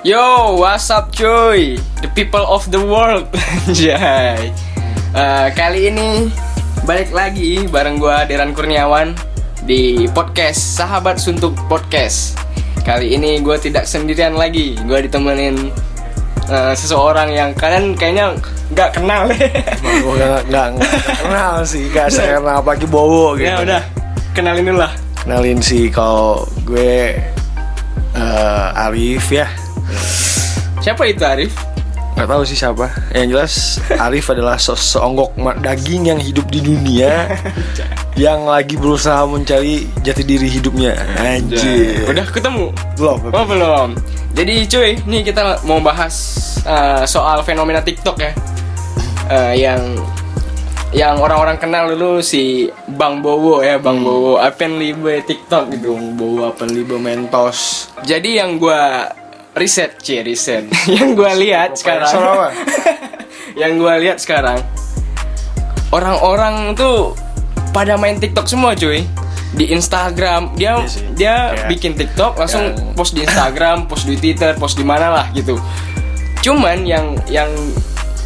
Yo, what's up cuy? The people of the world. Jai. Eh, kali ini balik lagi bareng gua Deran Kurniawan di podcast Sahabat Suntuk Podcast. Kali ini gue tidak sendirian lagi. Gue ditemenin eh, seseorang yang kalian kayaknya nggak kenal. Gue gak, gak, gak kenal sih, gak saya kenal apalagi Bowo gitu ya udah, kenalin dulu lah. Kenalin sih kalau gue eh, Arif ya Siapa itu Arif? Gak tahu sih siapa. Yang jelas Arif adalah se seonggok daging yang hidup di dunia Yang lagi berusaha mencari jati diri hidupnya. Anjir. Udah ketemu? Belum Oh belum. Jadi cuy, nih kita mau bahas uh, soal fenomena TikTok ya, Uh, yang yang orang-orang kenal dulu si Bang Bowo ya, Bang Bowo, Apen Libe TikTok gitu. Dong bawa apa libe mentos? Jadi yang gua riset, cie riset, yang gua lihat sekarang, yang gua lihat sekarang, orang-orang tuh pada main TikTok semua cuy. Di Instagram. Dia Iya sih. dia Kayak- bikin TikTok langsung yang- post di Instagram post di Twitter post di mana lah gitu. Cuman yang yang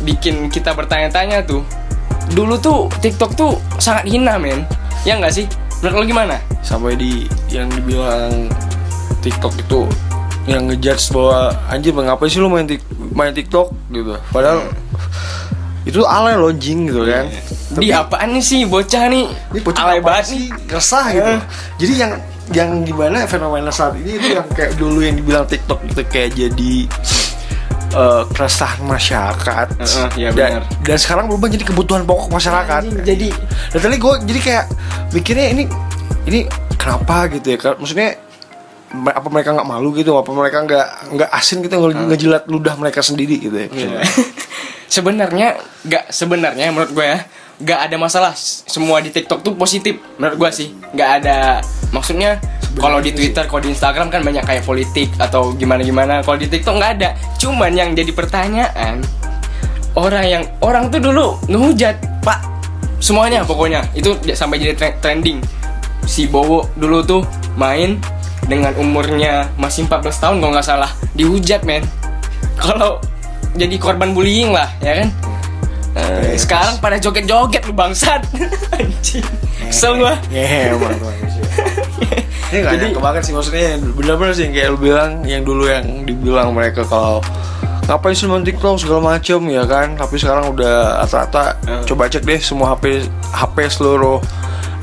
bikin kita bertanya-tanya tuh dulu tuh TikTok tuh sangat hina men. Ya nggak sih? Menurut lo gimana? Sampai di yang dibilang TikTok itu yang ngejudge bahwa anjir mengapa sih lu main tik main TikTok gitu. Padahal itu alay jing gitu kan. di apaan nih sih bocah nih Ini bocah alay banget sih resah gitu. Jadi yang yang gimana fenomena saat ini itu yang kayak dulu yang dibilang TikTok itu kayak jadi eh, keresahan masyarakat. Heeh, iya dan, benar. dan sekarang berubah jadi kebutuhan pokok masyarakat. Anjing, jadi Dan tadi gue jadi kayak mikirnya ini ini kenapa gitu ya? Maksudnya apa mereka nggak malu gitu? Apa mereka nggak nggak asin gitu nge- ngejilat ludah mereka sendiri gitu ya? Iya. sebenarnya nggak sebenarnya menurut gue ya nggak ada masalah. Semua di TikTok tuh positif menurut gue sih. Nggak ada maksudnya kalau di Twitter kalau di Instagram kan banyak kayak politik atau gimana gimana kalau di TikTok nggak ada. Cuman yang jadi pertanyaan orang yang orang tuh dulu ngehujat pak. Semuanya pokoknya. Itu sampai jadi tre- trending. Si Bowo dulu tuh main dengan umurnya masih 14 tahun kalau nggak salah dihujat men. Kalau jadi korban bullying lah ya kan? Eh, sekarang pada joget-joget lu bangsat. Anjing. Kesel gua. Ngehe emang. Ini gak Jadi- nyangka banget sih maksudnya bener-bener sih yang kayak lu bilang yang dulu yang dibilang mereka kalau ngapain sih main TikTok segala macem ya kan? Tapi sekarang udah rata-rata Eh. coba cek deh semua HP HP seluruh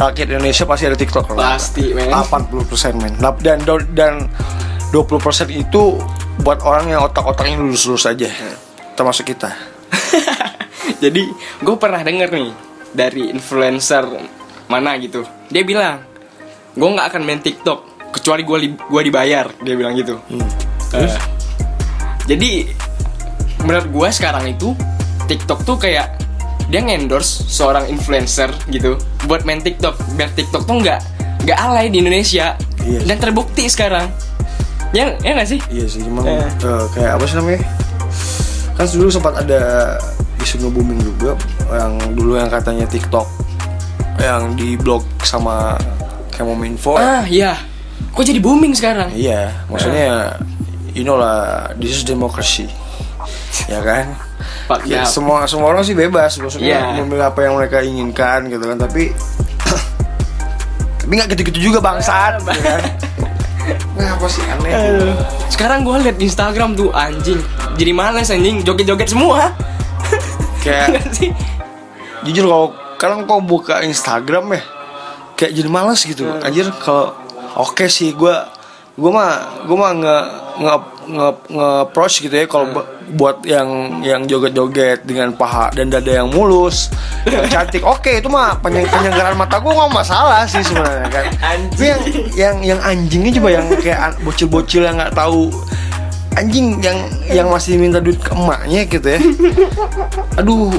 rakyat Indonesia pasti ada TikTok. Pasti, men. 80% men. Nah, dan dan 20% itu buat orang yang otak-otaknya lurus-lurus aja termasuk kita. Jadi gue pernah denger nih dari influencer mana gitu. Dia bilang gue nggak akan main TikTok kecuali gue gua dibayar dia bilang gitu. Terus? Eh, jadi menurut gue sekarang itu TikTok tuh kayak dia ngendorse seorang influencer gitu buat main TikTok biar TikTok tuh nggak nggak alay di Indonesia Iya. dan terbukti sekarang ya ya nggak sih Iya sih, emang Eh. eh, kayak apa sih namanya? Kan dulu sempat ada isu nge-booming juga yang dulu yang katanya TikTok yang di blog sama Kemominfo. ah iya kok jadi booming sekarang Iya, maksudnya you know lah, this is democracy. Ya kan? Pak Ya, semua semua orang sih bebas maksudnya Iya. memilih apa yang mereka inginkan gitu kan, tapi tapi nggak gitu-gitu juga bangsat, ya kan? Nah, apa sih aneh? Aduh. Sekarang gue liat di Instagram tuh anjing Jadi males anjing joget-joget semua Kayak jujur kalau sekarang kau buka Instagram ya kayak jadi malas gitu anjir kalau oke sih gue gue mah gue mah nge nge nge nge approach gitu ya kalau bu- buat yang yang joget-joget dengan paha dan dada yang mulus yang cantik. Oke itu mah penyeng penyenggaran mata gue nggak masalah sih sebenarnya kan. Tapi yang yang yang anjingnya coba yang kayak bocil-bocil yang nggak tahu anjing yang yang masih minta duit ke emaknya gitu ya. Aduh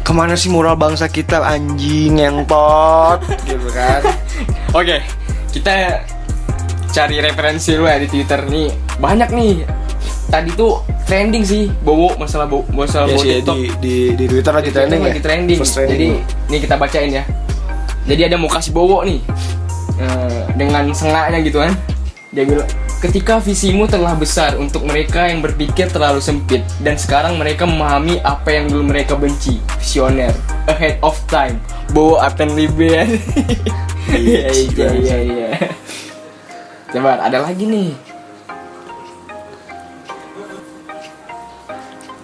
ke mana sih moral bangsa kita anjing ngentot gitu kan. Oke kita cari referensi lu ya di Twitter nih Banyak nih Tadi tuh trending sih Bowo masalah Bowo masalah ya Bowo TikTok di, di di Twitter lagi Di trending lagi ya trending. Trending. Jadi nih kita bacain ya. Jadi ada mau kasih bowo nih. Eh, dengan sengaknya gitu kan. Dia bilang Ketika visimu telah besar untuk mereka yang berpikir terlalu sempit dan sekarang mereka memahami apa yang dulu mereka benci. Visioner, ahead of time. Bowo Aten Libean. Iya iya iya iya. Coba ada lagi nih.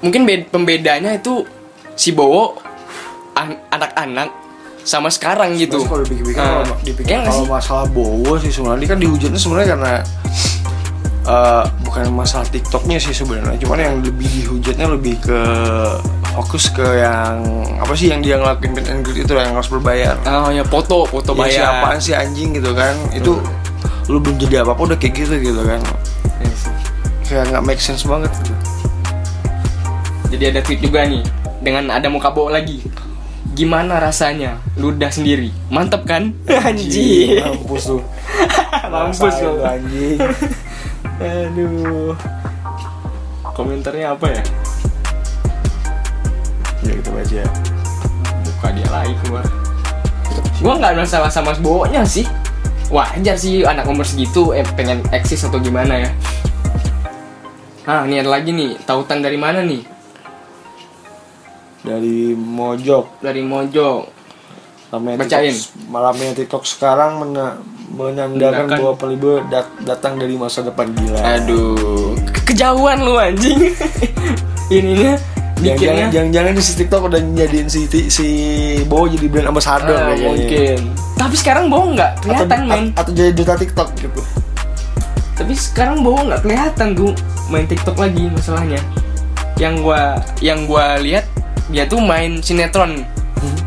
Mungkin bed- pembedanya itu si Bowo an- anak-anak sama sekarang gitu. Kalau dipikir-pikir Ah. kalau dipikir Iya kalau sih? masalah Bowo sih sebenarnya dia kan dihujatnya sebenarnya karena eh, bukan masalah TikToknya sih sebenarnya, cuman yang lebih dihujatnya lebih ke fokus ke yang apa sih yang dia ngelakuin meet and greet itu yang harus berbayar. Oh ya foto, foto Ya, bayar. siapaan sih anjing gitu kan? Itu lu belum jadi apa-apa udah kayak gitu gitu kan. Iya sih. Kayak nggak make sense banget gitu. Jadi ada tweet juga nih dengan ada muka Bowo lagi. Gimana rasanya? Ludah sendiri. Mantep kan? Anjing. Mampus lu. Mampus lu. lu, anjing. Aduh. Komentarnya apa ya? Ya kita baca. Muka dia lagi keluar. Gua nggak masalah sama Bowo-nya sih. Wajar sih anak umur segitu eh, pengen eksis atau gimana ya. Ah, ini ada lagi nih. Tautan dari mana nih? Dari Mojok Dari Mojo. Malamnya Bacain. TikTok, malamnya TikTok sekarang mena- menandakan bahwa Pelibe dat- datang dari masa depan gila. Aduh, ke- kejauhan lu anjing. Ininya Jangan-jangan jangan di si TikTok udah nyadiin si si, si Bowo jadi brand ambassador Ah, kayaknya. mungkin. Tapi sekarang Bowo nggak Atau, kelihatan main. atau jadi duta TikTok gitu. Tapi sekarang Bowo nggak kelihatan tuh main TikTok lagi masalahnya. Yang gua yang gua lihat dia tuh main sinetron.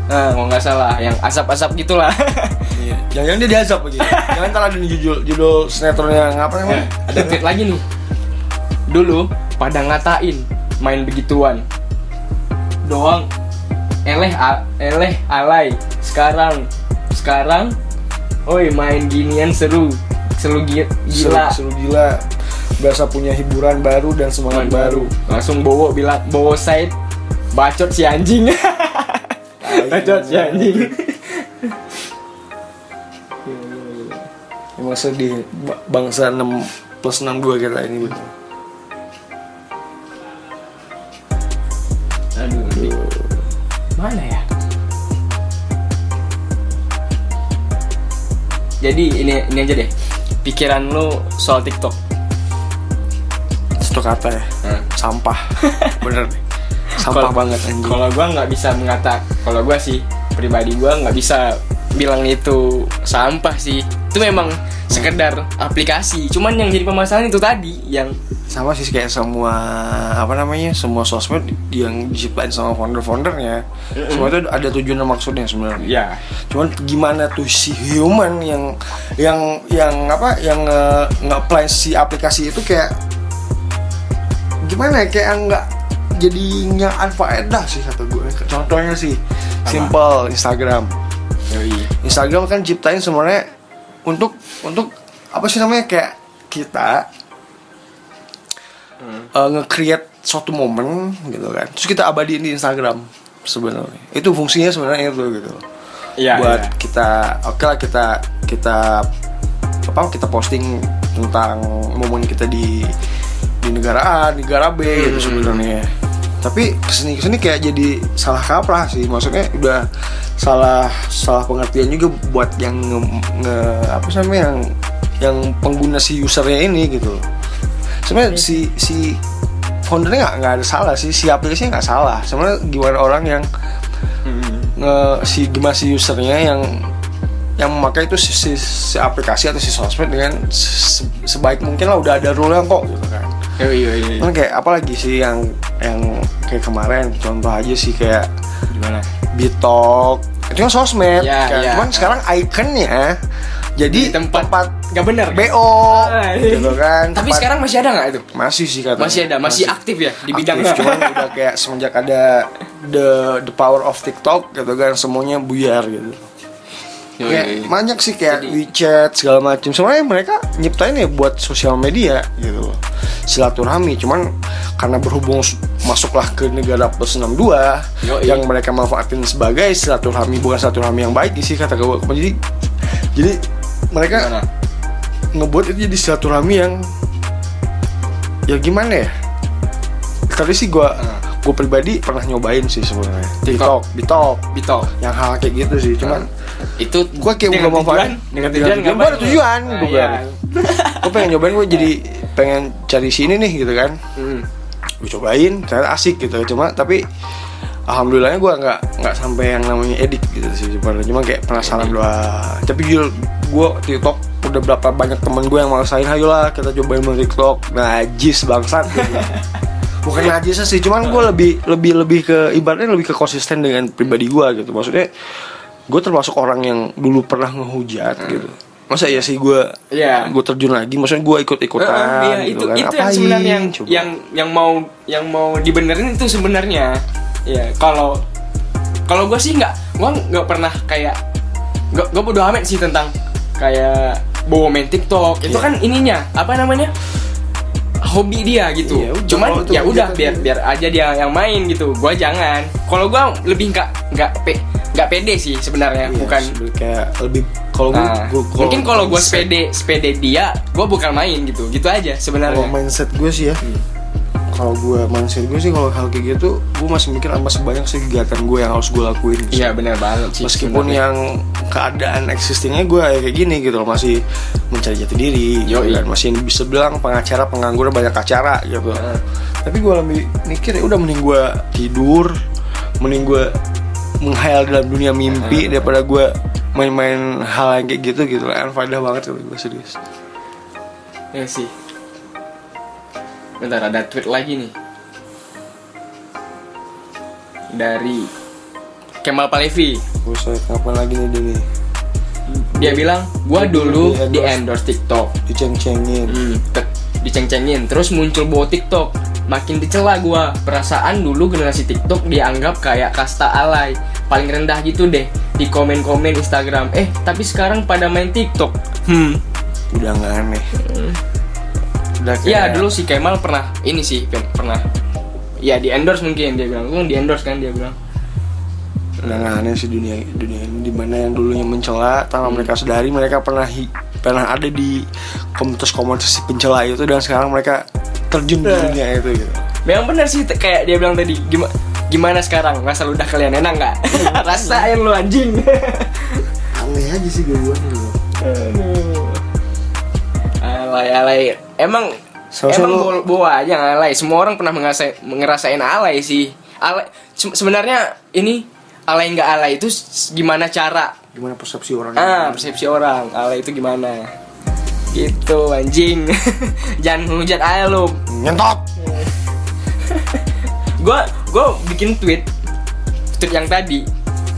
Nah, kalau nggak salah, yang asap-asap gitulah. Iya. Jangan-jangan dia diazab lagi. Jangan kalau ada judul judul sinetron yang apa namanya? Ada tweet lagi nih. Dulu pada ngatain main begituan. Doang eleh a- eleh alay. Sekarang sekarang oi main ginian seru. Seru gi- gila. Seru, seru gila. Berasa punya hiburan baru dan semangat Main baru. Langsung Bowo bilang Bowo side bacot si anjing. bacot si anjing. Emang sedih Ba- bangsa 6 plus 62 kita ini betul. Aduh, ini mana ya? Jadi ini ini aja deh. Pikiran lu soal TikTok. Satu kata ya. Nah. Sampah. Bener deh. Sampah Kalau- banget anjing. Kalau gua nggak bisa mengata, kalau gua sih pribadi gua nggak bisa bilang itu sampah sih. Itu memang sekedar aplikasi. Cuman yang jadi permasalahan itu tadi yang sama sih kayak semua apa namanya semua sosmed yang diciptain sama founder-foundernya semua itu ada tujuan dan maksudnya sebenarnya ya cuman gimana tuh si human yang yang yang apa yang nge, nge-apply si aplikasi itu kayak gimana ya kayak nggak jadinya anfaedah sih kata gue contohnya sih simple Instagram. Instagram kan ciptain sebenarnya untuk untuk apa sih namanya kayak kita eh, nge-create suatu momen gitu kan terus kita abadiin di Instagram sebenarnya itu fungsinya sebenarnya itu gitu Iya, buat iya. kita oke lah kita kita apa kita posting tentang momen kita di di negara A, negara B Hmm. gitu sebenarnya. Tapi ke sini ke sini kayak jadi salah kaprah sih, maksudnya udah salah salah pengertian juga buat yang nge, nge- apa sih namanya yang yang pengguna si usernya ini gitu. Sebenarnya si si foundernya nggak nggak ada salah sih, si aplikasinya nggak salah. Sebenarnya gimana orang yang nge si gimana si usernya yang yang memakai itu si, si, si aplikasi atau si sosmed dengan se- sebaik mungkin lah udah ada rule yang kok gitu kan Yoi, yoi, yoi. kan kayak apalagi sih yang yang kayak kemarin contoh aja sih kayak Gimana? Bitok itu kan sosmed Ya, kan. ya. cuman sekarang ikonnya jadi Di tempat tempat Gak bener. BO Ah, gitu kan Tapi Tempat- sekarang masih ada nggak itu? masih sih katanya Masih ada, masih, aktif ya di bidangnya. aktif, cuman udah kayak semenjak ada the the power of TikTok gitu kan semuanya buyar gitu Yoi, Kayak banyak sih kayak Jadi- WeChat segala macam. Sebenarnya mereka nyiptain ya buat sosial media gitu loh. Silaturahmi, cuman karena berhubung masuklah ke negara plus 62 Yoi. yang mereka manfaatin sebagai silaturahmi bukan silaturahmi yang baik sih kata gue. Jadi jadi mereka Gimana? ngebuat itu jadi silaturahmi yang ya gimana ya tadi sih gue Hmm. gue pribadi pernah nyobain sih sebenarnya TikTok. Bitok Bito yang hal kayak gitu sih cuman itu gue kayak belum mau dengan tujuan gue ada tujuan Nah, gue iya. gue pengen nyobain gue jadi pengen cari sini nih gitu kan. Hmm. gue cobain ternyata asik gitu. Cuma tapi alhamdulillahnya gue nggak nggak sampai yang namanya edik gitu sih cuma cuma kayak penasaran doang. Tapi gue gue TikTok udah berapa banyak temen gue yang maksain ayolah kita cobain main TikTok. Najis bangsat. Gitu. bukan najis sih cuman gue lebih lebih lebih ke ibaratnya lebih ke konsisten dengan pribadi gue gitu. Maksudnya gue termasuk orang yang dulu pernah ngehujat gitu masa ya sih gue Iya. gue terjun lagi? Maksudnya gue ikut ikutan Heeh, iya, itu itu yang sebenarnya yang, yang yang mau yang mau dibenerin itu sebenarnya. Ya kalau kalau gue sih nggak gue nggak pernah kayak gue gue bodo amat sih tentang kayak bawa main TikTok. Itu Iya. kan ininya apa namanya? Hobi dia gitu. Iya, udah, cuman ya udah biar biar aja dia yang main gitu. Gue jangan. Kalau gue lebih nggak nggak nggak pede sih sebenarnya Iya, bukan kayak lebih kalau gue Nah, gue- mungkin kalau gue sepede sepede dia gue bukan main gitu gitu aja sebenarnya kalau mindset gue sih ya kalau gue mindset gue sih kalau hal kayak gitu gue masih mikir apa sebanyak sih kegiatan gue yang harus gue lakuin. Iya benar banget sih. meskipun sebenarnya. yang keadaan existingnya gue ya kayak gini gitu loh masih mencari jati diri gitu Yoi. kan masih bisa bilang pengacara pengangguran banyak acara gitu Heeh. tapi gue lebih mikir ya udah mending gue tidur mending gue menghayal dalam dunia mimpi daripada gue main-main hal yang kayak gitu gitu lah faedah banget kalau gue serius ya sih. Bentar ada tweet lagi nih. Dari Kemal Palevi. Buset, kapan lagi nih dia nih Dia bilang, gua Di- dulu di- di endorse TikTok. diceng-cengin Hmm, diceng-cengin terus muncul bawa TikTok. Makin dicela gua. Perasaan dulu generasi TikTok dianggap kayak kasta alay, paling rendah gitu deh di komen-komen Instagram. Eh, tapi sekarang pada main TikTok. Hmm. udah nggak aneh udah Iya kayak dulu si Kemal pernah ini sih pernah ya di endorse mungkin dia bilang di endorse kan dia bilang udah nggak aneh sih dunia dunia ini di mana yang dulunya mencela tanpa mereka sadari mereka pernah hi- pernah ada di komunitas-komunitas pencela itu dan sekarang mereka terjun di Nah. dunia itu gitu memang benar sih kayak dia bilang tadi gimana gimana sekarang? Rasa ludah kalian enak nggak? Rasain lu anjing. Aneh aja sih gue alay alay. Emang Sama-sama emang lu- bawa, bawa aja alay. Semua orang pernah ngerasain ngerasain alay sih. Alay se- sebenarnya ini alay nggak alay itu gimana cara? Gimana persepsi orang ah persepsi orang. Alay itu gimana? Gitu anjing. Jangan hujat aja lu. Nyentot gua gua bikin tweet tweet yang tadi.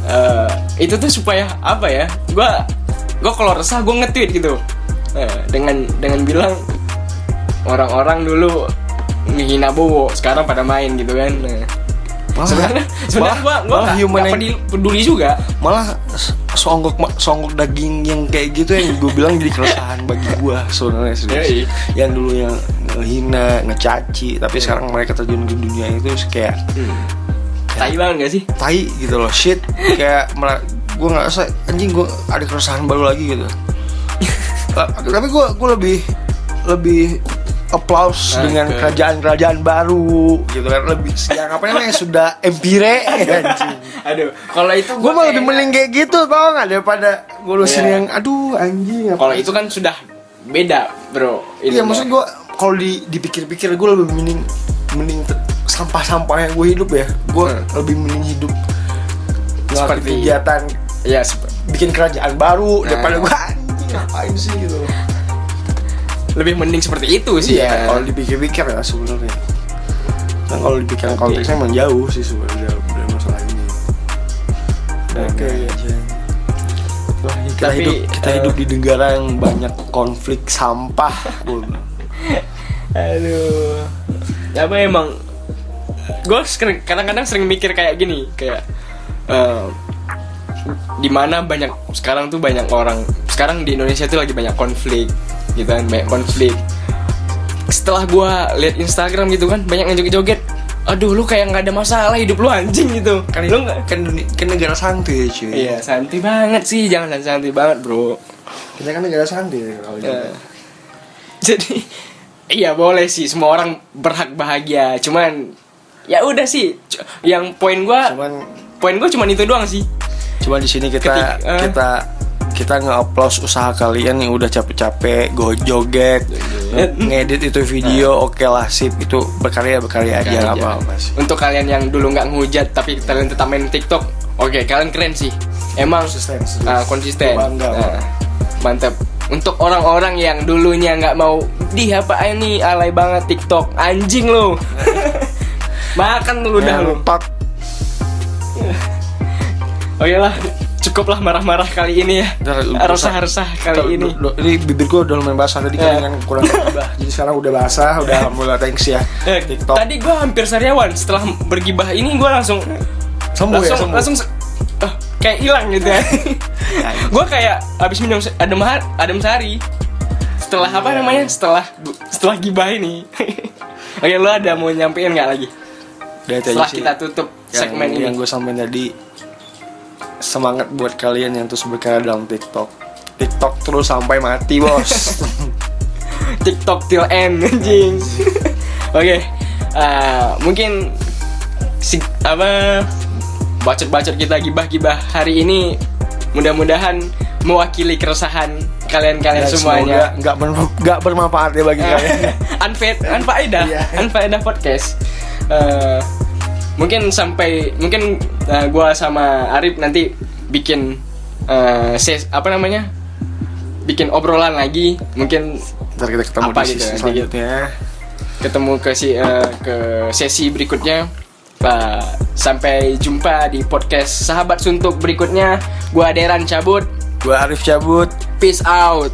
Eh, itu tuh supaya apa ya? Gua gua kalau resah gua nge-tweet gitu. Eh, dengan dengan bilang orang-orang dulu ngehina Bowo sekarang pada main gitu kan. Malah sebenarnya sebenarnya gua gua malah human peduli, peduli juga. Malah s- songgok ma- songgok daging yang kayak gitu yang gue bilang jadi keresahan bagi gue sebenarnya serius. Yoi. yang dulu yang ngehina ngecaci. Tapi sekarang mereka terjun di dunia itu kayak tai banget gak sih? Tai gitu loh shit. Kayak gue nggak rasa anjing gue ada keresahan baru lagi gitu. Eh, tapi gue gue lebih lebih applause Nah, dengan ke- kerajaan-kerajaan baru gitu kan. Lebih yang apa namanya sudah empire anjing. Aduh kalau itu gue malah lebih mending kayak gitu tau nggak daripada ngurusin Iya. yang aduh anjing kalau itu kan sudah beda bro. Iya maksud gue kalau di dipikir-pikir gue lebih mending mending sampah-sampah yang gue hidup ya gue Hmm. lebih mending hidup Seperti- kegiatan ya sep- bikin kerajaan baru Nah. daripada gue anjing ngapain sih gitu lebih mending seperti itu sih iya ya kalau dipikir-pikir ya sebenarnya nah kalau dipikir Oke. konteksnya emang jauh sih sebenarnya dari masalah ini Oke. aja Wah, kita Tapi, hidup kita eh, hidup di negara yang banyak konflik sampah. Aduh. Ya apa emang gue kadang-kadang sering mikir kayak gini, kayak eh di mana banyak sekarang tuh banyak orang sekarang di Indonesia tuh lagi banyak konflik gitu kan banyak konflik. Setelah gue lihat Instagram gitu kan banyak yang joget-joget aduh lu kayak nggak ada masalah hidup lu anjing gitu. Kan lu nggak? kan kan negara santai cuy. Iya santai banget sih jangan santai banget bro. Kita kan negara santai kalau Ya. jadi iya boleh sih. Semua orang berhak bahagia. Cuman ya udah sih. Yang poin gua cuman poin gua cuman itu doang sih. Cuman di sini kita Ketik- eh. kita kita nge-upload usaha kalian yang udah capek-capek go joget nge- ngedit itu video oke lah sip. Itu berkarya berkarya aja apa-apa sih. Untuk kalian yang dulu nggak ngehujat tapi kalian tetap main TikTok oke kalian keren sih. Emang Konsisten, ah, konsisten. Bangga, Bang. mantap untuk orang-orang yang dulunya nggak mau di apa ini? Alay banget TikTok. Anjing lo makan lu dah lu. Ngentot. oke lah cukuplah marah-marah kali ini ya. Resah-resah kali ini. ini bibir gue udah lumayan basah tadi kan kurang bah jadi sekarang udah basah udah mulai thanks ya Eh, TikTok. tadi gue hampir sariawan setelah bergibah ini gue langsung sembuh ya langsung sembuh. langsung se- kayak hilang gitu ya. Gue kayak abis minum adem adem sari setelah apa namanya? Setelah setelah gibah ini. Oke lo ada mau nyampein nggak lagi? Setelah sih. kita tutup yang, segmen ini. yang gue sampaikan tadi semangat buat kalian yang terus berkarya dalam TikTok. TikTok terus sampai mati bos. TikTok till end anjing. Oke eh, mungkin si apa bacot-bacot kita gibah-gibah hari ini mudah-mudahan mewakili keresahan kalian-kalian Dan semuanya nggak ber- nggak bermanfaat ya bagi kalian Unfaid, unfaedah, Iya. unfaedah podcast. Eh, mungkin sampai mungkin eh, gua sama Arif nanti bikin eh, ses apa namanya? Bikin obrolan lagi, mungkin ntar kita ketemu Apa di gitu, selanjutnya ketemu ke si eh, ke sesi berikutnya. Sampai jumpa di podcast Sahabat Suntuk berikutnya. Gua Deran cabut. gue Arif cabut Peace out.